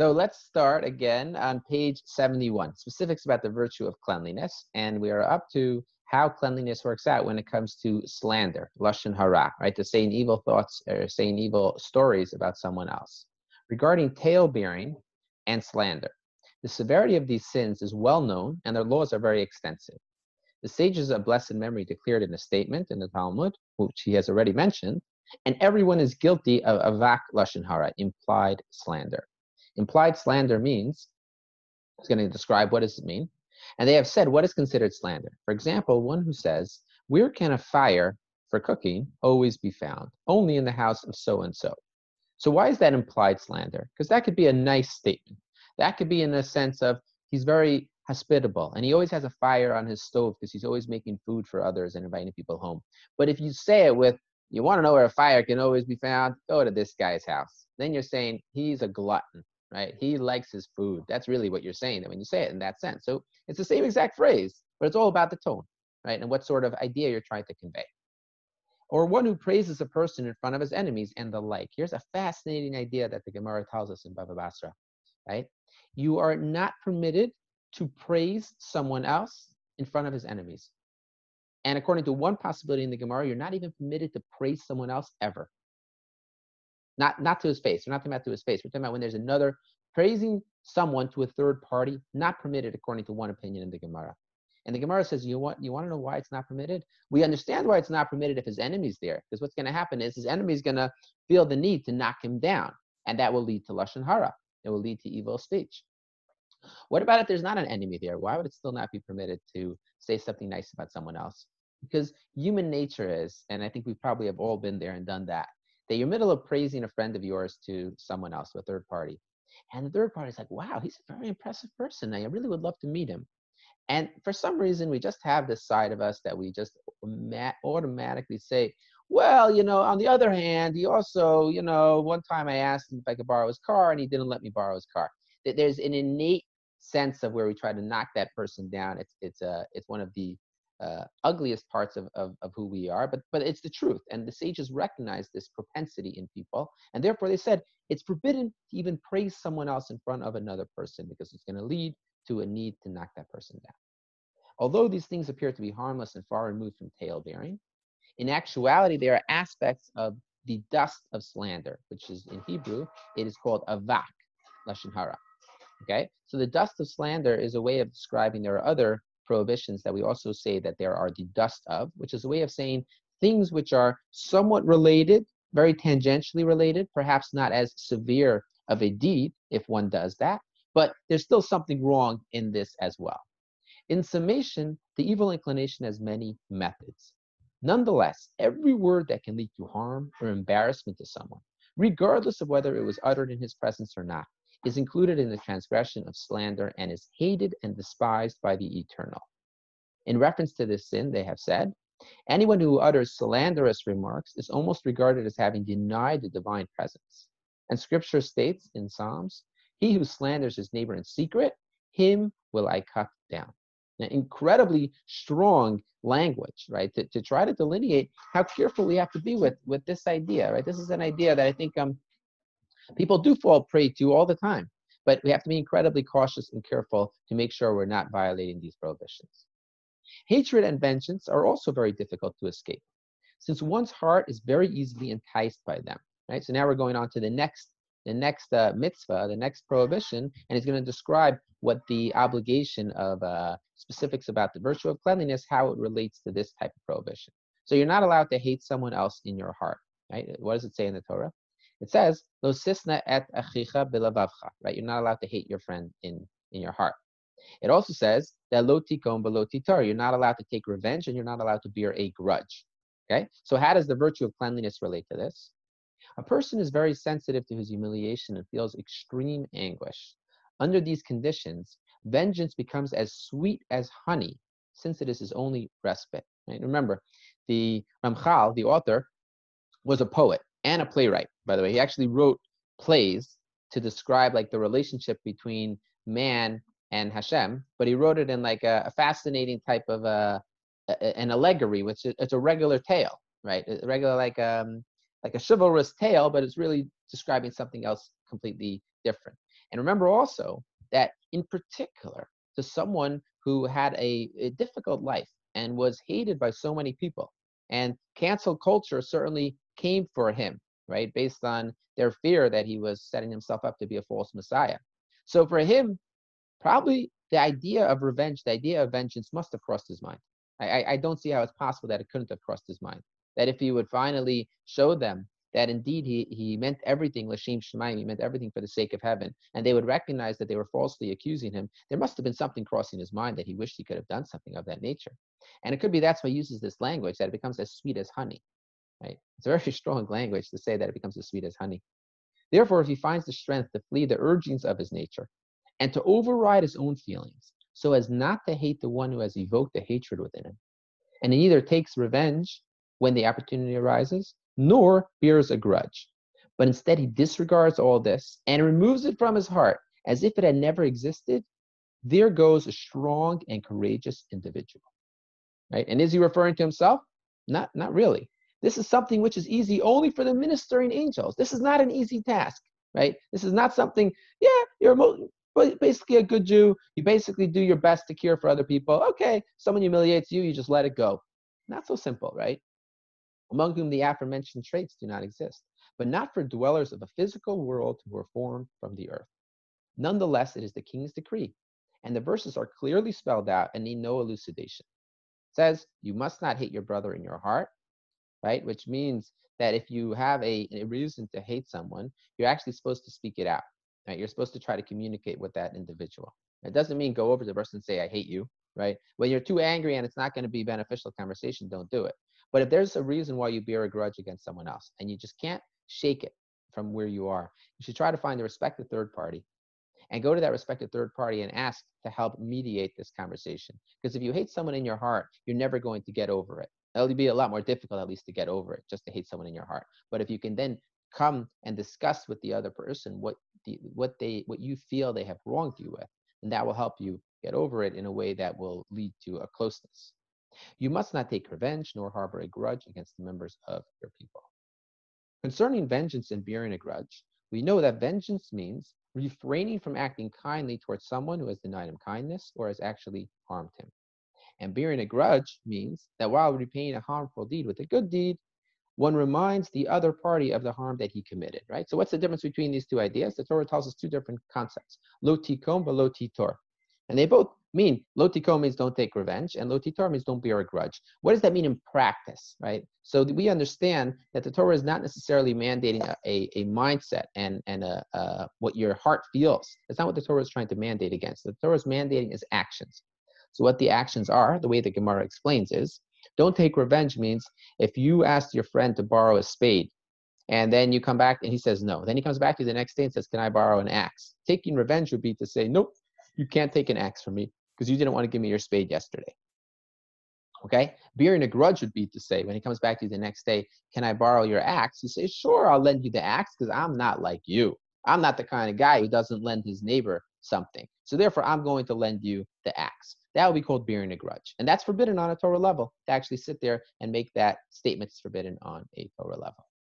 So let's start again on page 71, specifics about the virtue of cleanliness. And we are up to how cleanliness works out when it comes to slander, lashon hara, right? To saying evil thoughts or saying evil stories about someone else. Regarding tale bearing and slander, the severity of these sins is well known and their laws are very extensive. The sages of blessed memory declared in a statement in the Talmud, which he has already mentioned, and everyone is guilty of avak lashon hara, implied slander. Implied slander means, it's going to describe what does it mean. And they have said what is considered slander. For example, one who says, where can a fire for cooking always be found? Only in the house of so and so. So why is that implied slander? Because that could be a nice statement. That could be in the sense of he's very hospitable and he always has a fire on his stove because he's always making food for others and inviting people home. But if you say it with, you want to know where a fire can always be found, go to this guy's house. Then you're saying he's a glutton right? He likes his food. That's really what you're saying when you say it in that sense. So it's the same exact phrase, but it's all about the tone, right? And what sort of idea you're trying to convey. Or one who praises a person in front of his enemies and the like. Here's a fascinating idea that the Gemara tells us in Bava Basra, right? You are not permitted to praise someone else in front of his enemies. And according to one possibility in the Gemara, you're not even permitted to praise someone else ever. Not, not to his face. We're not talking about to his face. We're talking about when there's another praising someone to a third party, not permitted according to one opinion in the Gemara. And the Gemara says, you want you want to know why it's not permitted? We understand why it's not permitted if his enemy's there, because what's going to happen is his enemy's going to feel the need to knock him down, and that will lead to lashon hara. It will lead to evil speech. What about if there's not an enemy there? Why would it still not be permitted to say something nice about someone else? Because human nature is, and I think we probably have all been there and done that that you're middle of praising a friend of yours to someone else, to a third party. And the third party is like, wow, he's a very impressive person. I really would love to meet him. And for some reason, we just have this side of us that we just automatically say, well, you know, on the other hand, he also, you know, one time I asked him if I could borrow his car and he didn't let me borrow his car. There's an innate sense of where we try to knock that person down. It's, it's, a, it's one of the uh, ugliest parts of, of, of who we are, but, but it's the truth. And the sages recognize this propensity in people. And therefore, they said it's forbidden to even praise someone else in front of another person because it's going to lead to a need to knock that person down. Although these things appear to be harmless and far removed from tale bearing, in actuality, they are aspects of the dust of slander, which is in Hebrew, it is called avak, lashon hara. Okay, so the dust of slander is a way of describing there are other prohibitions that we also say that there are the dust of, which is a way of saying things which are somewhat related, very tangentially related, perhaps not as severe of a deed if one does that, but there's still something wrong in this as well. In summation, the evil inclination has many methods. Nonetheless, every word that can lead to harm or embarrassment to someone, regardless of whether it was uttered in his presence or not, is included in the transgression of slander and is hated and despised by the eternal. In reference to this sin, they have said, anyone who utters slanderous remarks is almost regarded as having denied the divine presence. And scripture states in Psalms, he who slanders his neighbor in secret, him will I cut down. Now, incredibly strong language, right? To, to try to delineate how careful we have to be with, with this idea, right? This is an idea that I think um, People do fall prey to all the time, but we have to be incredibly cautious and careful to make sure we're not violating these prohibitions. Hatred and vengeance are also very difficult to escape, since one's heart is very easily enticed by them. Right. So now we're going on to the next, the next uh, mitzvah, the next prohibition, and he's going to describe what the obligation of uh, specifics about the virtue of cleanliness, how it relates to this type of prohibition. So you're not allowed to hate someone else in your heart. Right? What does it say in the Torah? It says, Lo sisna et achicha bilavavcha, right? You're not allowed to hate your friend in, in your heart. It also says that lo tikom velo titor. You're not allowed to take revenge and you're not allowed to bear a grudge. Okay? So how does the virtue of cleanliness relate to this? A person is very sensitive to his humiliation and feels extreme anguish. Under these conditions, vengeance becomes as sweet as honey, since it is his only respite. Right? Remember, the Ramchal, the author, was a poet and a playwright, by the way. He actually wrote plays to describe like the relationship between man and Hashem, but he wrote it in like a, a fascinating type of a, a, an allegory, which is it's a regular tale, right? A regular like um like a chivalrous tale, but it's really describing something else completely different. And remember also that in particular, to someone who had a, a difficult life and was hated by so many people, and cancel culture certainly came for him, right, based on their fear that he was setting himself up to be a false messiah. So for him, probably the idea of revenge, the idea of vengeance must have crossed his mind. I, I don't see how it's possible that it couldn't have crossed his mind. That if he would finally show them that indeed he, he meant everything, Lashem Shamayim, he meant everything for the sake of heaven, and they would recognize that they were falsely accusing him, there must have been something crossing his mind that he wished he could have done something of that nature. And it could be that's why he uses this language, that it becomes as sweet as honey. Right? It's a very strong language to say that it becomes as sweet as honey. Therefore, if he finds the strength to flee the urgings of his nature and to override his own feelings, so as not to hate the one who has evoked the hatred within him, and he neither takes revenge when the opportunity arises, nor bears a grudge, but instead he disregards all this and removes it from his heart as if it had never existed, there goes a strong and courageous individual. Right? And is he referring to himself? Not, not really. This is something which is easy only for the ministering angels. This is not an easy task, right? This is not something, yeah, you're basically a good Jew. You basically do your best to care for other people. Okay, someone humiliates you, you just let it go. Not so simple, right? Among whom the aforementioned traits do not exist, but not for dwellers of a physical world who are formed from the earth. Nonetheless, it is the king's decree, and the verses are clearly spelled out and need no elucidation. It says, You must not hate your brother in your heart, right? Which means that if you have a, a reason to hate someone, you're actually supposed to speak it out. Right? You're supposed to try to communicate with that individual. It doesn't mean go over to the person and say, I hate you, right? When you're too angry and it's not going to be beneficial conversation, don't do it. But if there's a reason why you bear a grudge against someone else and you just can't shake it from where you are, you should try to find a respected third party and go to that respected third party and ask to help mediate this conversation. Because if you hate someone in your heart, you're never going to get over it. It'll be a lot more difficult, at least, to get over it, just to hate someone in your heart. But if you can then come and discuss with the other person what the, what they what you feel they have wronged you with, and that will help you get over it in a way that will lead to a closeness. You must not take revenge nor harbor a grudge against the members of your people. Concerning vengeance and bearing a grudge, we know that vengeance means refraining from acting kindly towards someone who has denied him kindness or has actually harmed him. And bearing a grudge means that while repaying a harmful deed with a good deed, one reminds the other party of the harm that he committed, right? So what's the difference between these two ideas? The Torah tells us two different concepts, lo tikom lo titor. And they both mean lo tikom means don't take revenge, and lo titor means don't bear a grudge. What does that mean in practice, right? So we understand that the Torah is not necessarily mandating a, a, a mindset and, and a, a, what your heart feels. That's not what the Torah is trying to mandate against. The Torah is mandating is actions. So what the actions are, the way the Gemara explains is, don't take revenge means if you ask your friend to borrow a spade and then you come back and he says no. Then he comes back to you the next day and says, Can I borrow an axe? Taking revenge would be to say, Nope, you can't take an axe from me because you didn't want to give me your spade yesterday. Okay? Bearing a grudge would be to say, when he comes back to you the next day, Can I borrow your axe? You say, Sure, I'll lend you the axe because I'm not like you. I'm not the kind of guy who doesn't lend his neighbor something. So therefore, I'm going to lend you the axe. That would be called bearing a grudge. And that's forbidden on a Torah level to actually sit there and make that statement is forbidden on a Torah level.